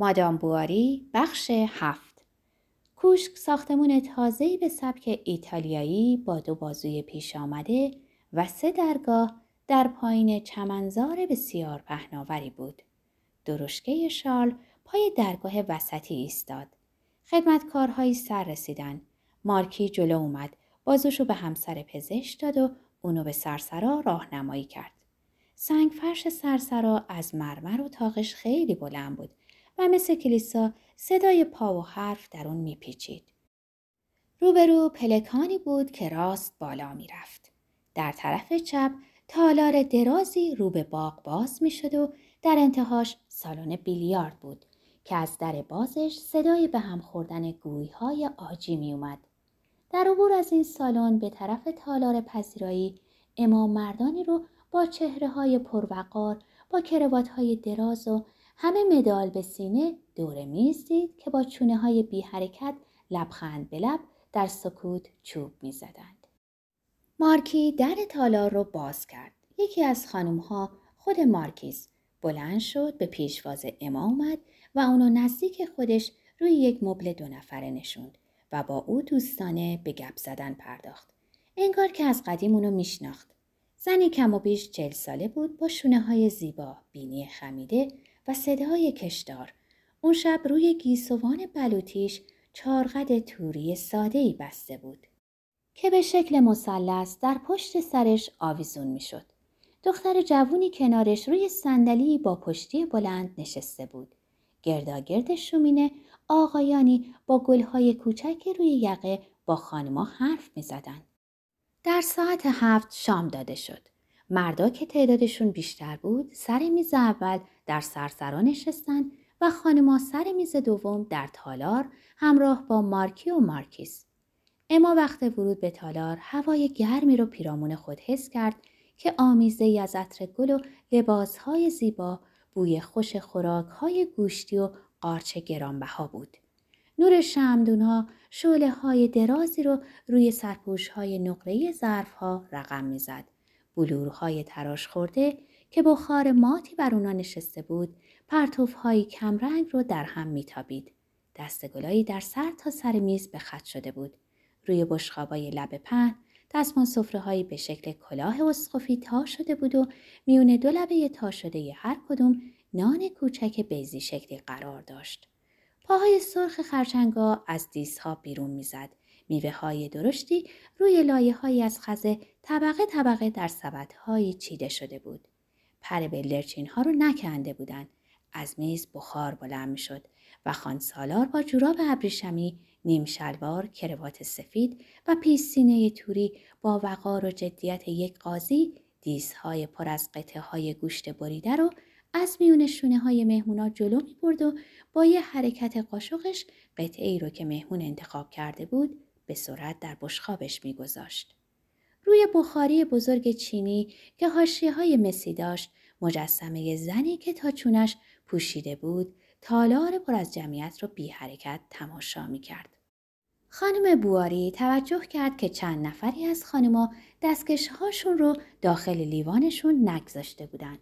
مادام بواری بخش هفت کوشک ساختمون تازه‌ای به سبک ایتالیایی با دو بازوی پیش آمده و سه درگاه در پایین چمنزار بسیار پهناوری بود. درشکه شال پای درگاه وسطی ایستاد. خدمتکارهایی سر رسیدن. مارکی جلو اومد. بازوشو به همسر پزشک داد و اونو به سرسرا راهنمایی کرد. سنگ فرش سرسرا از مرمر و تاقش خیلی بلند بود و مثل کلیسا صدای پا و حرف در اون میپیچید. روبرو پلکانی بود که راست بالا می‌رفت. در طرف چپ تالار درازی رو به باغ باز می‌شد و در انتهاش سالن بیلیارد بود که از در بازش صدای به هم خوردن گویی های آجی می اومد. در عبور از این سالن به طرف تالار پذیرایی امام مردانی رو با چهره های پروقار با کروات های دراز و همه مدال به سینه دور میز دید که با چونه های بی حرکت لبخند به لب در سکوت چوب می زدند. مارکی در تالار رو باز کرد. یکی از خانم ها خود مارکیز بلند شد به پیشواز امام اومد و اونو نزدیک خودش روی یک مبل دو نفره نشوند و با او دوستانه به گپ زدن پرداخت. انگار که از قدیم اونو میشناخت. زنی کم و بیش چل ساله بود با شونه های زیبا، بینی خمیده و صدای کشدار. اون شب روی گیسوان بلوتیش چارقد توری ساده ای بسته بود که به شکل مثلث در پشت سرش آویزون می‌شد. دختر جوونی کنارش روی صندلی با پشتی بلند نشسته بود. گرداگرد شومینه آقایانی با گلهای کوچک روی یقه با خانما حرف می زدن. در ساعت هفت شام داده شد. مردا که تعدادشون بیشتر بود سر میز اول در سرسرا نشستن و خانما سر میز دوم در تالار همراه با مارکی و مارکیس. اما وقت ورود به تالار هوای گرمی رو پیرامون خود حس کرد که آمیزه ای از عطر گل و لباسهای زیبا بوی خوش خوراکهای گوشتی و قارچ گرانبها بود. نور شمدونها شعله های درازی رو روی سرپوش های نقره ظرف ها رقم می‌زد. بلورهای تراش خورده که بخار ماتی بر اونا نشسته بود پرتوف های کمرنگ رو در هم میتابید. دستگلایی در سر تا سر میز به خط شده بود. روی بشخابای لب پهن دستمان صفره هایی به شکل کلاه اسقفی تا شده بود و میون دو لبه تا شده هر کدوم نان کوچک بیزی شکلی قرار داشت. پاهای سرخ خرچنگا از دیسها بیرون می‌زد. میوه های درشتی روی لایه های از خزه طبقه طبقه در سبت های چیده شده بود. پر بلدرچین ها رو نکنده بودند. از میز بخار بلند می شد و خان سالار با جوراب ابریشمی نیم شلوار، کروات سفید و پیسینه توری با وقار و جدیت یک قاضی دیزهای پر از قطعه های گوشت بریده رو از میون شونه های مهمونا جلو می برد و با یه حرکت قاشقش قطعه ای رو که مهمون انتخاب کرده بود به سرعت در بشخابش میگذاشت. روی بخاری بزرگ چینی که هاشیه های مسی داشت مجسمه زنی که تا چونش پوشیده بود تالار پر از جمعیت را بی حرکت تماشا می کرد. خانم بواری توجه کرد که چند نفری از خانما دستکش هاشون رو داخل لیوانشون نگذاشته بودند.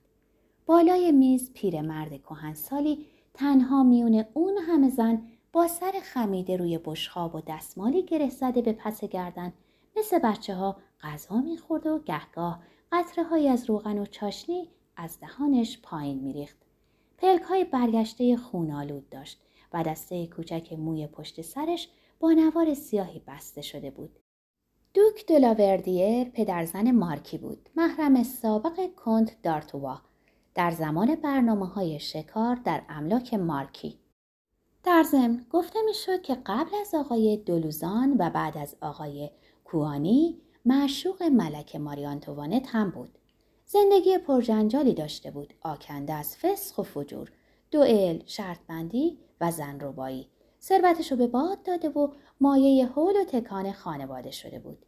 بالای میز پیرمرد کهنسالی تنها میون اون همه زن با سر خمیده روی بشخاب و دستمالی گره زده به پس گردن مثل بچه ها غذا می‌خورد و گهگاه قطره های از روغن و چاشنی از دهانش پایین میریخت. پلک های برگشته خونالود داشت و دسته کوچک موی پشت سرش با نوار سیاهی بسته شده بود. دوک دلاوردیر پدرزن مارکی بود. محرم سابق کنت دارتوا در زمان برنامه های شکار در املاک مارکی. در ضمن گفته می‌شد که قبل از آقای دلوزان و بعد از آقای کوانی معشوق ملک ماریانتوانت هم بود. زندگی پرجنجالی داشته بود آکنده از فسخ و فجور دوئل شرطبندی و زن ربایی ثروتش رو به باد داده و مایه حول و تکان خانواده شده بود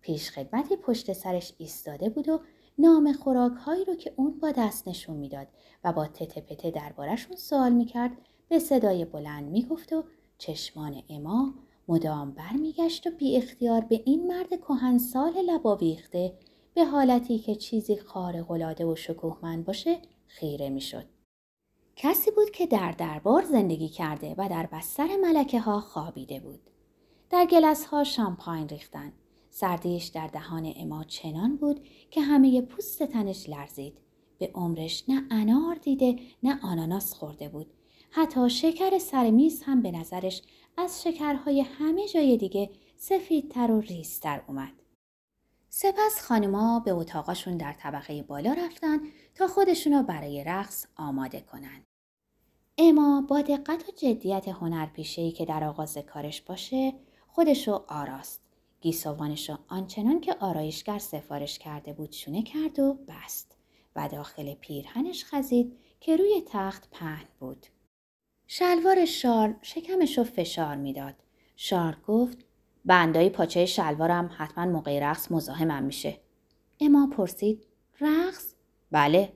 پیش خدمتی پشت سرش ایستاده بود و نام خوراک هایی رو که اون با دست نشون می‌داد و با تته پته دربارشون سوال می‌کرد به صدای بلند می‌گفت و چشمان اما مدام برمیگشت و بی اختیار به این مرد کهنسال لباویخته به حالتی که چیزی خارق‌العاده و شکوهمند باشه خیره می‌شد. کسی بود که در دربار زندگی کرده و در بستر ملکه ها خوابیده بود. در گلس ها شامپاین ریختن. سردیش در دهان اما چنان بود که همه پوست تنش لرزید. به عمرش نه انار دیده نه آناناس خورده بود. حتی شکر سر میز هم به نظرش از شکرهای همه جای دیگه سفیدتر و ریزتر اومد. سپس خانما به اتاقاشون در طبقه بالا رفتن تا خودشونو برای رقص آماده کنن. اما با دقت و جدیت هنرپیشه‌ای که در آغاز کارش باشه خودشو آراست. گیسوانش را آنچنان که آرایشگر سفارش کرده بود شونه کرد و بست و داخل پیرهنش خزید که روی تخت پهن بود. شلوار شار شکمش رو فشار می‌داد. شار گفت بندای پاچه شلوارم حتما موقع رقص مزاحمم میشه. اما پرسید رقص؟ بله.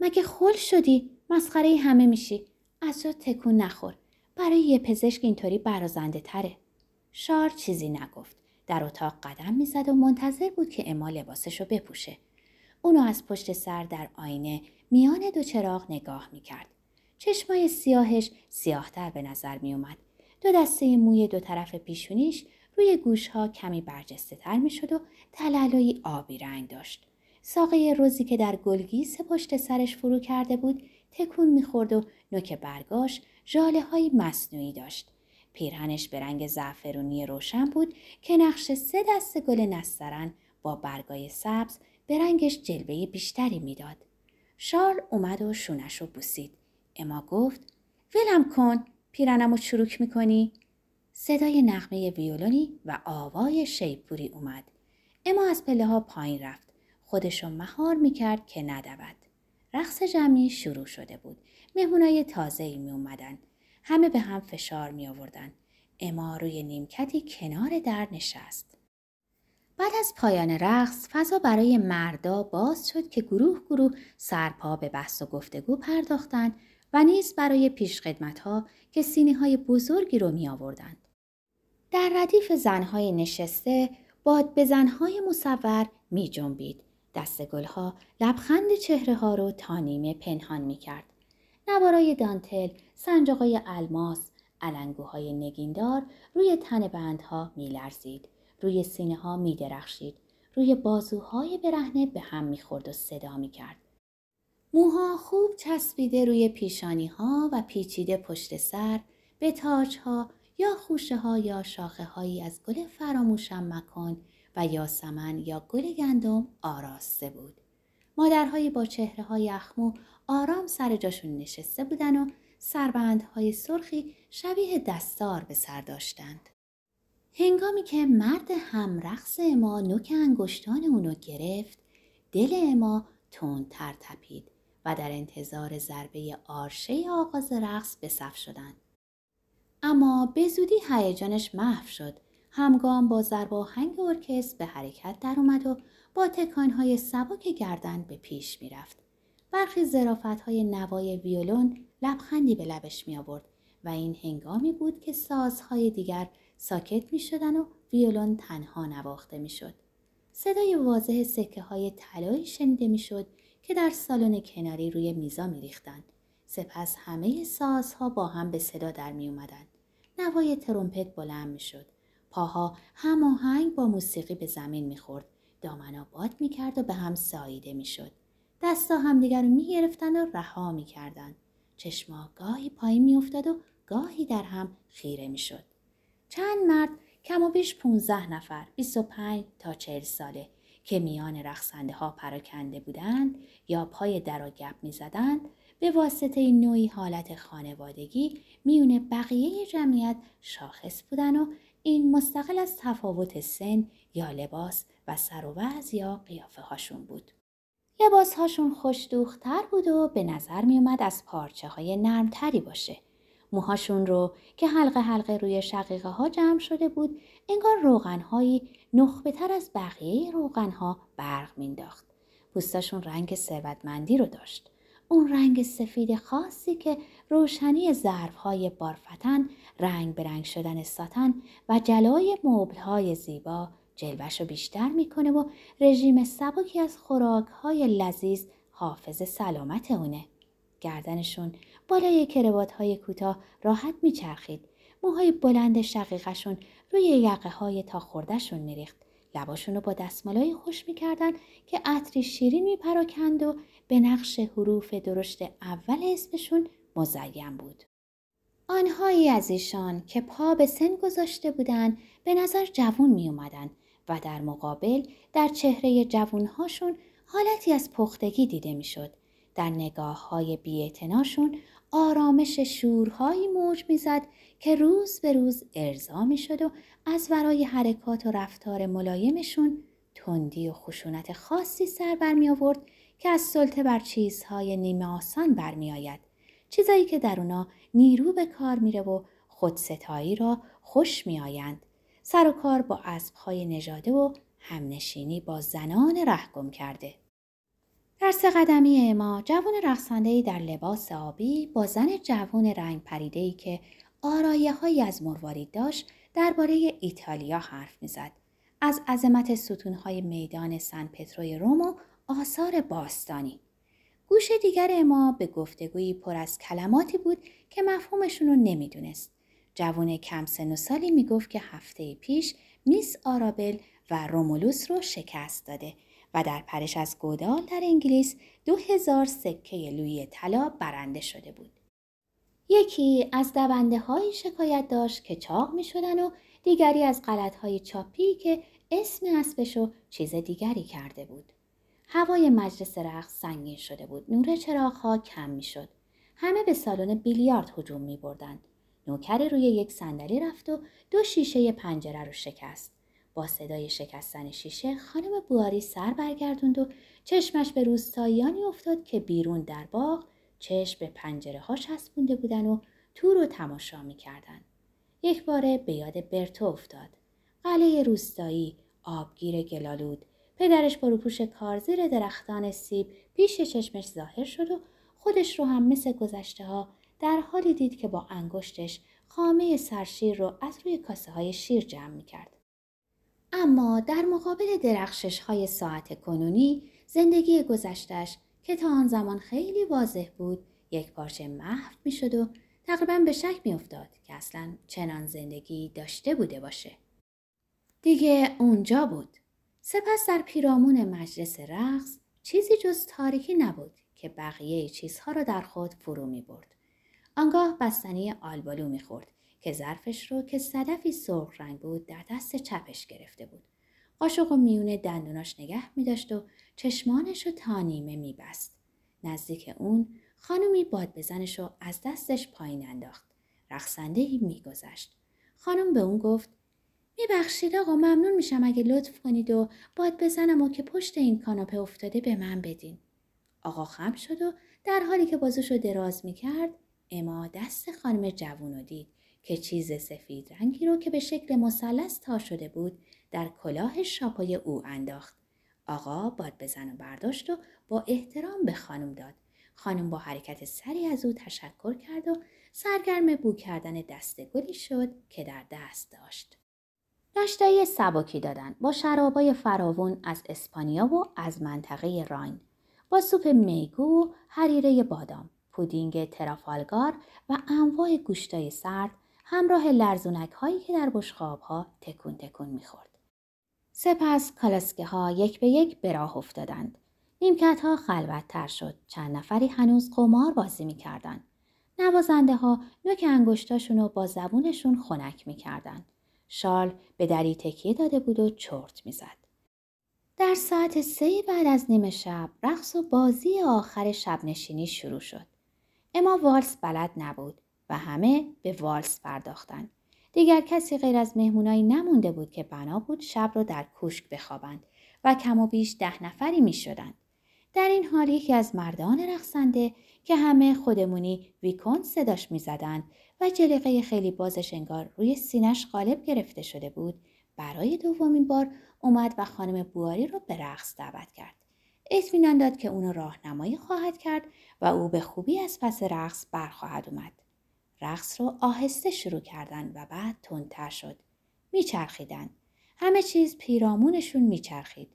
مگه خل شدی؟ مسخره همه میشی. از جا تکون نخور. برای یه پزشک اینطوری برازنده تره. شار چیزی نگفت. در اتاق قدم می‌زد و منتظر بود که اما لباسش رو بپوشه. اونو از پشت سر در آینه میان دو چراغ نگاه می‌کرد. چشمای سیاهش سیاهتر به نظر میومد. دو دسته موی دو طرف پیشونیش روی گوشها کمی برجسته تر می شد و تلالایی آبی رنگ داشت. ساقه روزی که در گلگیس پشت سرش فرو کرده بود تکون می‌خورد و نوک برگاش جاله های مصنوعی داشت. پیرهنش به رنگ زعفرونی روشن بود که نقش سه دست گل نسترن با برگای سبز به رنگش جلوه بیشتری می‌داد. شارل اومد و شونش رو بوسید. اما گفت ولم کن پیرنم رو چروک می‌کنی؟ صدای نغمه ویولونی و آوای شیپوری اومد. اما از پله ها پایین رفت. خودشو مهار می‌کرد که ندود. رقص جمعی شروع شده بود. مهمونای تازه ای می اومدن. همه به هم فشار می آوردن. اما روی نیمکتی کنار در نشست. بعد از پایان رقص فضا برای مردا باز شد که گروه گروه سرپا به بحث و گفتگو پرداختند و نیز برای پیشخدمت ها که سینی های بزرگی رو می آوردند. در ردیف زنهای نشسته باد به زنهای مصور می جنبید. دست گلها لبخند چهره ها رو تا نیمه پنهان می کرد. نوارای دانتل، سنجاقای الماس، علنگوهای نگیندار روی تن بندها می لرزید. روی سینه ها می درخشید. روی بازوهای برهنه به هم می خورد و صدا می کرد. موها خوب چسبیده روی پیشانی ها و پیچیده پشت سر به تاج ها یا خوشه ها یا شاخه هایی از گل فراموشم مکن و یاسمن یا گل گندم آراسته بود. مادرهایی با چهره های اخمو آرام سر جاشون نشسته بودن و سربندهای سرخی شبیه دستار به سر داشتند. هنگامی که مرد همرقص اما نوک انگشتان اونو گرفت، دل اما تندتر تپید و در انتظار ضربه آرشه آغاز رقص به صف شدند. اما به زودی هیجانش محو شد. همگام با ضرب آهنگ ارکستر به حرکت در اومد و با تکانهای سبک گردن به پیش می‌رفت. برخی زرافت های نوای ویولون لبخندی به لبش می آورد و این هنگامی بود که سازهای دیگر ساکت می شدن و ویولون تنها نواخته می شد. صدای واضح سکه های طلایی شنیده می شد که در سالن کناری روی میزا می ریختن. سپس همه سازها با هم به صدا در می اومدن. نوای ترومپت بلند می شد. پاها هماهنگ با موسیقی به زمین می خورد. دامنا باد می کرد و به هم ساییده می شد. دستا همدیگر رو می گرفتن و رها می کردن. چشما گاهی پایین می افتاد و گاهی در هم خیره می شد. چند مرد کم و بیش 15 نفر 25 تا 40 ساله که میان رقصنده ها پراکنده بودند یا پای در و گپ می زدند به واسطه نوعی حالت خانوادگی میون بقیه جمعیت شاخص بودن و این مستقل از تفاوت سن یا لباس و سر و وز یا قیافه هاشون بود. لباس هاشون خوشدوختر بود و به نظر می اومد از پارچه های نرمتری باشه. موهاشون رو که حلقه حلقه روی شقیقه ها جمع شده بود انگار روغن هایی نخبه تر از بقیه روغن ها برق مینداخت. پوستاشون رنگ ثروتمندی رو داشت. اون رنگ سفید خاصی که روشنی های بارفتن، رنگ به رنگ شدن ساتن و جلای های زیبا جلوش رو بیشتر می‌کنه و رژیم سبکی از های لذیذ حافظ سلامت اونه. گردنشون بالای کروات های کوتاه راحت میچرخید. موهای بلند شقیقشون روی یقه های تا خوردهشون میریخت. لباشون رو با دستمالای خوش می‌کردن که عطری شیرین میپراکند و به نقش حروف درشت اول اسمشون مزین بود. آنهایی از ایشان که پا به سن گذاشته بودند به نظر جوون می و در مقابل در چهره جوونهاشون حالتی از پختگی دیده می‌شد. در نگاه های آرامش شورهایی موج می‌زد که روز به روز ارضا می‌شد و از ورای حرکات و رفتار ملایمشون تندی و خشونت خاصی سر برمی آورد که از سلطه بر چیزهای نیمه آسان برمی آید. چیزایی که در اونا نیرو به کار میره و خودستایی را خوش می آیند. سر و کار با اسبهای نژاده و همنشینی با زنان رهگم کرده. در سه قدمی ما جوان رقصنده در لباس آبی با زن جوان رنگ پریده که آرایه از مروارید داشت درباره ایتالیا حرف می‌زد. از عظمت ستونهای میدان سن پتروی روم و آثار باستانی. گوش دیگر ما به گفتگویی پر از کلماتی بود که مفهومشون رو نمی‌دونست. جوان کم سن و سالی می‌گفت که هفته پیش میس آرابل و رومولوس رو شکست داده و در پرش از گودال در انگلیس دو هزار سکه لوی طلا برنده شده بود. یکی از دونده های شکایت داشت که چاق می شدن و دیگری از غلط های چاپی که اسم اسبش رو چیز دیگری کرده بود. هوای مجلس رقص سنگین شده بود. نور چراغ ها کم می شد. همه به سالن بیلیارد هجوم می بردن. نوکر روی یک صندلی رفت و دو شیشه پنجره رو شکست. با صدای شکستن شیشه خانم بواری سر برگردوند و چشمش به روستاییانی افتاد که بیرون در باغ چشم به پنجره ها چسبونده بودن و تو رو تماشا می‌کردن. یک باره به یاد برتو افتاد. قلعه روستایی، آبگیر گلالود، پدرش با روپوش کار زیر درختان سیب پیش چشمش ظاهر شد و خودش رو هم مثل گذشته ها در حالی دید که با انگشتش خامه سرشیر رو از روی کاسه های شیر جمع می کرد. اما در مقابل درخشش های ساعت کنونی زندگی گذشتش که تا آن زمان خیلی واضح بود یک پارچه محو می شد و تقریبا به شک می افتاد که اصلا چنان زندگی داشته بوده باشه. دیگه اونجا بود. سپس در پیرامون مجلس رقص چیزی جز تاریکی نبود که بقیه چیزها را در خود فرو می برد. آنگاه بستنی آلبالو می خورد که ظرفش رو که صدفی سرخ رنگ بود در دست چپش گرفته بود. قاشق و میون دندوناش نگه می داشت و چشمانش رو تا نیمه می بست. نزدیک اون خانومی باد بزنش رو از دستش پایین انداخت. رقصنده ای می گذشت. خانم به اون گفت میبخشید آقا ممنون میشم اگه لطف کنید و باد بزنم و که پشت این کاناپه افتاده به من بدین. آقا خم شد و در حالی که بازوش رو دراز می‌کرد اما دست خانم جوون دید که چیز سفید رنگی رو که به شکل مثلث تا شده بود در کلاه شاپای او انداخت. آقا باد بزن و برداشت و با احترام به خانم داد. خانم با حرکت سری از او تشکر کرد و سرگرم بو کردن دست گلی شد که در دست داشت. ناشتایی سبکی دادن با شرابای فراوون از اسپانیا و از منطقه راین با سوپ میگو و حریره بادام پودینگ ترافالگار و انواع گوشتای سرد همراه لرزونک هایی که در بشخاب ها تکون تکون می‌خورد. سپس کالسکه ها یک به یک به راه افتادند. نیمکت ها خلوت تر شد. چند نفری هنوز قمار بازی می‌کردند. نوازنده ها نوک انگشتاشون رو با زبونشون خنک می‌کردند. شال به دری تکیه داده بود و چرت می‌زد. در ساعت سه بعد از نیمه شب رقص و بازی آخر شب نشینی شروع شد. اما والس بلد نبود و همه به والس پرداختند. دیگر کسی غیر از مهمونایی نمونده بود که بنا بود شب را در کوشک بخوابند و کم و بیش ده نفری می شدند. در این حال یکی از مردان رقصنده که همه خودمونی ویکون صداش می زدند و جلیقه خیلی بازش انگار روی سینش غالب گرفته شده بود برای دومین بار اومد و خانم بواری رو به رقص دعوت کرد. اطمینان داد که اونو راهنمایی خواهد کرد و او به خوبی از پس رقص برخواهد اومد. رقص رو آهسته شروع کردن و بعد تندتر شد. میچرخیدن. همه چیز پیرامونشون میچرخید.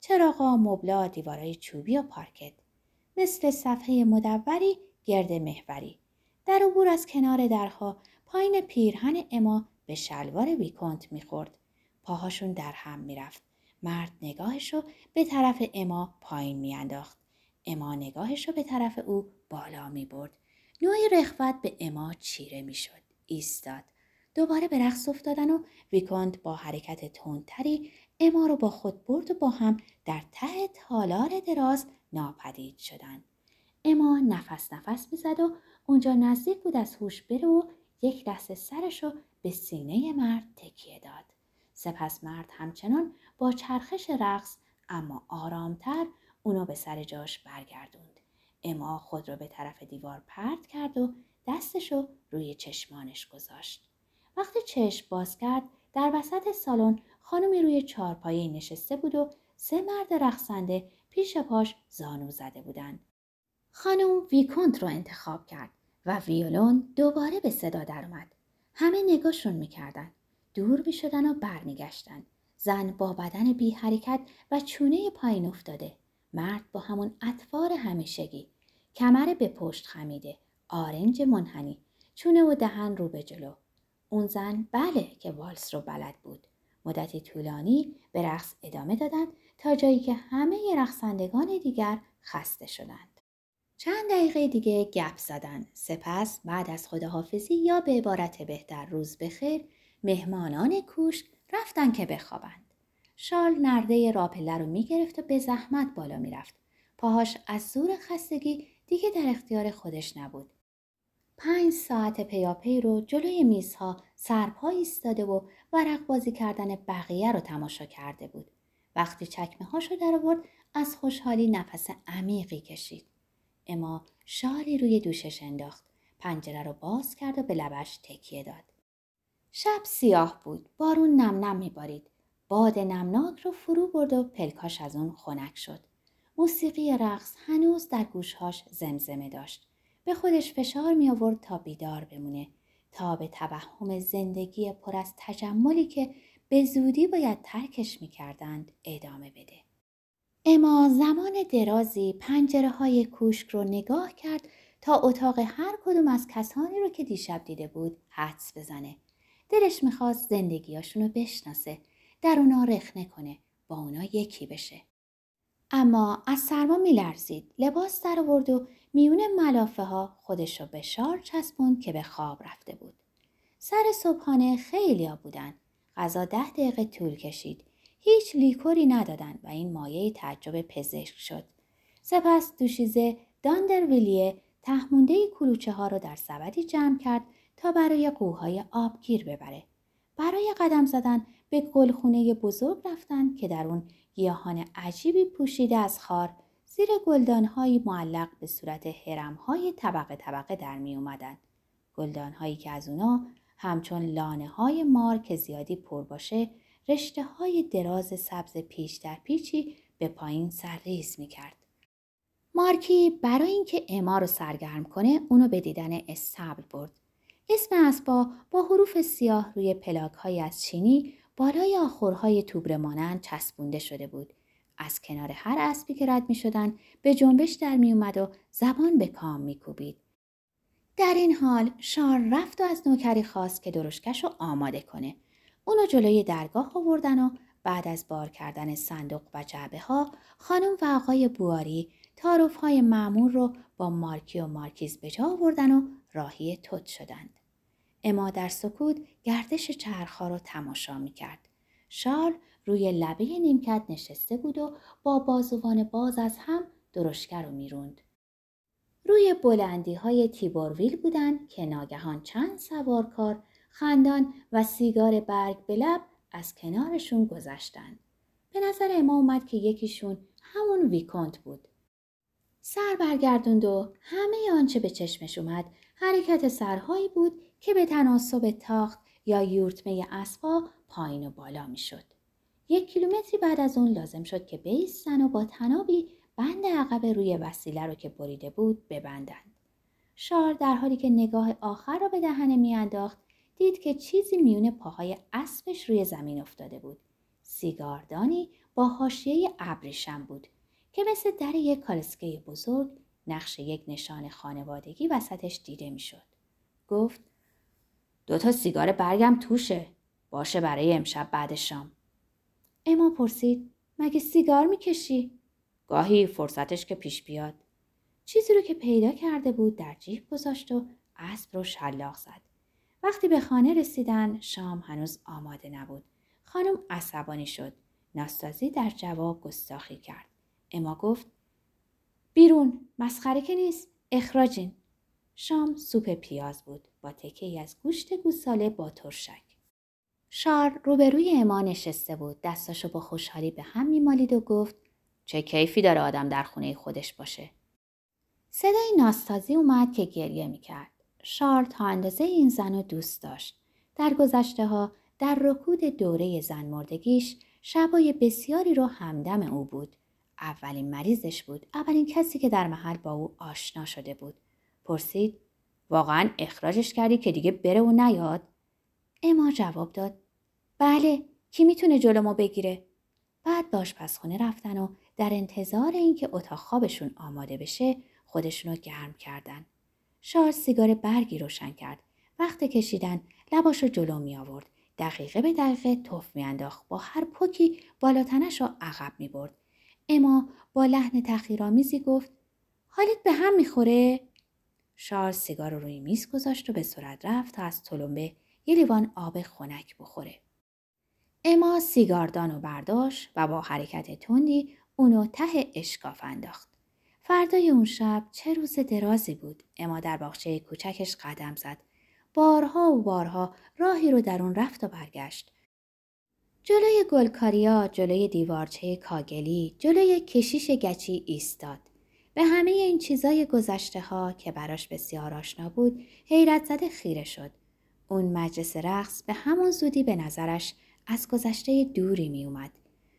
چراغا، مبلا، دیوارای چوبی و پارکت. مثل صفحه مدوری گرد محوری در عبور از کنار درها پایین پیرهن اما به شلوار ویکونت می‌خورد پاهاشون در هم می‌رفت مرد نگاهش رو به طرف اما پایین میانداخت اما نگاهش رو به طرف او بالا می برد. نوعی رخوت به اما چیره می شد. ایستاد. دوباره به رقص افتادن و ویکانت با حرکت تندتری اما رو با خود برد و با هم در ته تالار دراز ناپدید شدند. اما نفس نفس می‌زد و اونجا نزدیک بود از هوش بره و یک دست سرش رو به سینه مرد تکیه داد. سپس مرد همچنان با چرخش رقص اما آرامتر اونو به سر جاش برگردوند. اما خود را به طرف دیوار پرت کرد و دستشو روی چشمانش گذاشت. وقتی چشم باز کرد در وسط سالن خانمی روی چارپایه نشسته بود و سه مرد رقصنده پیش پاش زانو زده بودند. خانم ویکونت رو انتخاب کرد و ویولون دوباره به صدا درآمد. همه نگاهشون می‌کردن. دور می‌شدن و برمیگشتن. زن با بدن بی حرکت و چونه پایین افتاده. مرد با همون اطوار همیشگی. کمر به پشت خمیده. آرنج منحنی. چونه و دهن رو به جلو. اون زن بله که والس رو بلد بود. مدتی طولانی به رقص ادامه دادند تا جایی که همه رقصندگان دیگر خسته شدند. چند دقیقه دیگه گپ زدن. سپس بعد از خداحافظی یا به عبارت بهتر روز بخیر مهمانان کوشک رفتن که بخوابند. شال نرده راپله رو می‌گرفت و به زحمت بالا می‌رفت. پاهاش از زور خستگی دیگه در اختیار خودش نبود. پنج ساعت پیاپی رو جلوی میزها سرپا ایستاده و ورق بازی کردن بقیه رو تماشا کرده بود. وقتی چکمه هاشو در آورد از خوشحالی نفس عمیقی کشید. اما شالی روی دوشش انداخت. پنجره رو باز کرد و به لبش تکیه داد. شب سیاه بود. بارون نم نم میبارید. باد نمناک رو فرو برد و پلکاش از اون خنک شد. موسیقی رقص هنوز در گوشهاش زمزمه داشت. به خودش فشار می آورد تا بیدار بمونه تا به توهم زندگی پر از تجملی که به زودی باید ترکش می کردند ادامه بده. اما زمان درازی پنجره های کوشک رو نگاه کرد تا اتاق هر کدوم از کسانی رو که دیشب دیده بود حدس بزنه. دلش می‌خواست زندگیاشون رو بشناسه. در اونا رخنه کنه. با اونا یکی بشه. اما از سرما میلرزید. لباس در آورد و میون ملافه ها خودش رو به شار چسبون که به خواب رفته بود. سر صبحانه خیلی ها بودن. غذا ده دقیقه طول کشید. هیچ لیکوری ندادن و این مایه تعجب پزشک شد. سپس دوشیزه داندرویلیه تهمونده کلوچه ها رو در سبدی جمع کرد تا برای قوهای آبگیر ببره. برای قدم زدن به گلخونه بزرگ رفتن که در اون گیاهان عجیبی پوشیده از خار زیر گلدانهایی معلق به صورت هرمهای طبقه طبقه در می اومدن. گلدانهایی که از اونا همچون لانه های مار که زیادی پر باشه رشته های دراز سبز پیش در پیچی به پایین سرریز می کرد. مارکی برای اینکه اما رو سرگرم کنه اونو به دیدن استبل برد. اسم اسبا با حروف سیاه روی پلاک های از چینی بالای آخرهای توبره مانند چسبونده شده بود. از کنار هر اسبی که رد می شدن به جنبش در می اومد و زبان به کام می کوبید. در این حال شار رفت و از نوکری خواست که درشکش رو آماده کنه. اونو جلوی درگاه آوردن و بعد از بار کردن صندوق و جعبه ها خانم و آقای بواری تعارف های معمول رو با مارکی و مارکیز به جا آوردن و راهی توت شدند. اما در سکوت گردش چرخها رو تماشا می کرد. شارل روی لبه نیمکت نشسته بود و با بازوان باز از هم درشکه رو می‌روند. روی بلندی های تیبورویل بودن که ناگهان چند سوارکار خندان و سیگار برگ به لب از کنارشون گذشتند. به نظر اما اومد که یکیشون همون ویکونت بود. سر برگردوند و همه آنچه به چشمش اومد حرکت سرهایی بود که به تناسب تاخت یا یورتمه اسبا پایین و بالا می‌شد. یک کیلومتری بعد از اون لازم شد که بیستن و با تنابی بند عقب روی وسیله رو که بریده بود ببندند. شار در حالی که نگاه آخر را به دهنه میانداخت دید که چیزی میون پاهای اسبش روی زمین افتاده بود. سیگاردانی با حاشیه ابریشم بود که مثل در یک کالسکه بزرگ نقش یک نشان خانوادگی وسطش دیده می‌شد. گفت دو تا سیگار برگم توشه. باشه برای امشب بعد شام. اما پرسید مگه سیگار می‌کشی؟ گاهی فرصتش که پیش بیاد. چیزی رو که پیدا کرده بود در جیب گذاشت و اسب رو شلاق زد. وقتی به خانه رسیدن شام هنوز آماده نبود. خانم عصبانی شد. ناستازی در جواب گستاخی کرد. اما گفت بیرون مسخره که نیست اخراجین. شام سوپ پیاز بود با تکه از گوشت گوساله با ترشک. شار روبروی اما نشسته بود دستاشو با خوشحالی به هم میمالید و گفت چه کیفی داره آدم در خونه خودش باشه. صدای ناستازی اومد که گریه می‌کرد. شار تا اندازه این زن رو دوست داشت. در گذشته ها در رکود دوره زن مردگیش شبای بسیاری رو همدم او بود. اولین مریضش بود. اولین کسی که در محل با او آشنا شده بود. پرسید واقعا اخراجش کردی که دیگه بره و نیاد؟ اما جواب داد بله کی می‌تونه جلو ما بگیره؟ بعد باش آشپزخونه رفتن و در انتظار اینکه اتاق خوابشون آماده بشه خودشونو گرم کردن. شار سیگار برگی روشن کرد. وقت کشیدن لباشو جلو می آورد. دقیقه به دقیقه توف میانداخت با هر پوکی بالاتنش رو عقب می برد. اما با لحن تخیرآمیزی گفت حالت به هم می‌خوره؟ شار سیگار رو روی میز گذاشت و به سرعت رفت تا از تلمبه یه لیوان آب خنک بخوره. اما سیگاردان و برداشت و با حرکت تندی اونو ته اشکاف انداخت. فردای اون شب چه روز درازی بود. اما در باغچه کوچکش قدم زد. بارها و بارها راهی رو در اون رفت و برگشت. جلوی گلکاریا، جلوی دیوارچه کاگلی، جلوی کشیش گچی ایستاد. به همه این چیزای گذشته ها که براش بسیار آشنا بود، حیرت زده خیره شد. اون مجلس رقص به همون زودی به نظرش از گذشته دوری می اومد.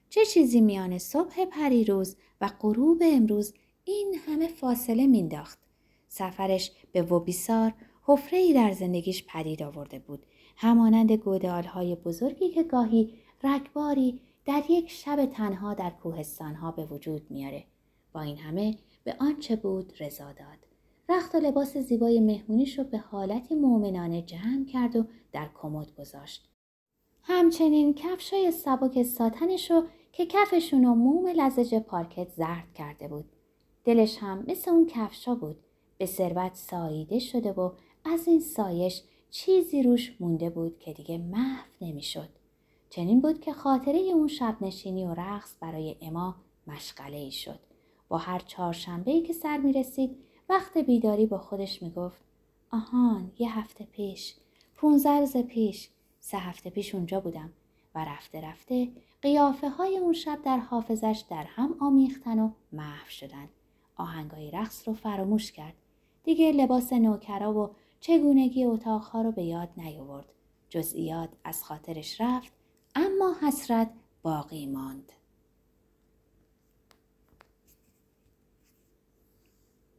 چه چیزی میان صبح پریروز و غروب امروز این همه فاصله مینداخت. سفرش به وبیسار حفره ای در زندگیش پدید آورده بود. همانند گودال های بزرگی که گاهی رگباری در یک شب تنها در کوهستان ها به وجود میاره. با این همه به آنچه بود رضا داد. رخت و لباس زیبای مهمونیش رو به حالتی مؤمنانه جمع کرد و در کمد گذاشت. همچنین کفشای سبک ساتنش رو که کفشون و موم لزج پارکت زرد کرده بود. دلش هم مثل اون کفشا بود. به ثروت ساییده شده و از این سایش چیزی روش مونده بود که دیگه محو نمی‌شد. چنین بود که خاطره اون شب نشینی و رقص برای اما مشغله ای شد. با هر چهارشنبه که سر می رسید وقت بیداری با خودش می گفت آهان یه هفته پیش پونزه روز پیش سه هفته پیش اونجا بودم و رفته رفته قیافه های اون شب در حافظش در هم آمیختن و محو شدن. آهنگای رقص رو فراموش کرد. دیگه لباس نوکرا و چگونگی اتاقها رو به یاد نیاورد. جزئیات از خاطرش رفت اما حسرت باقی ماند.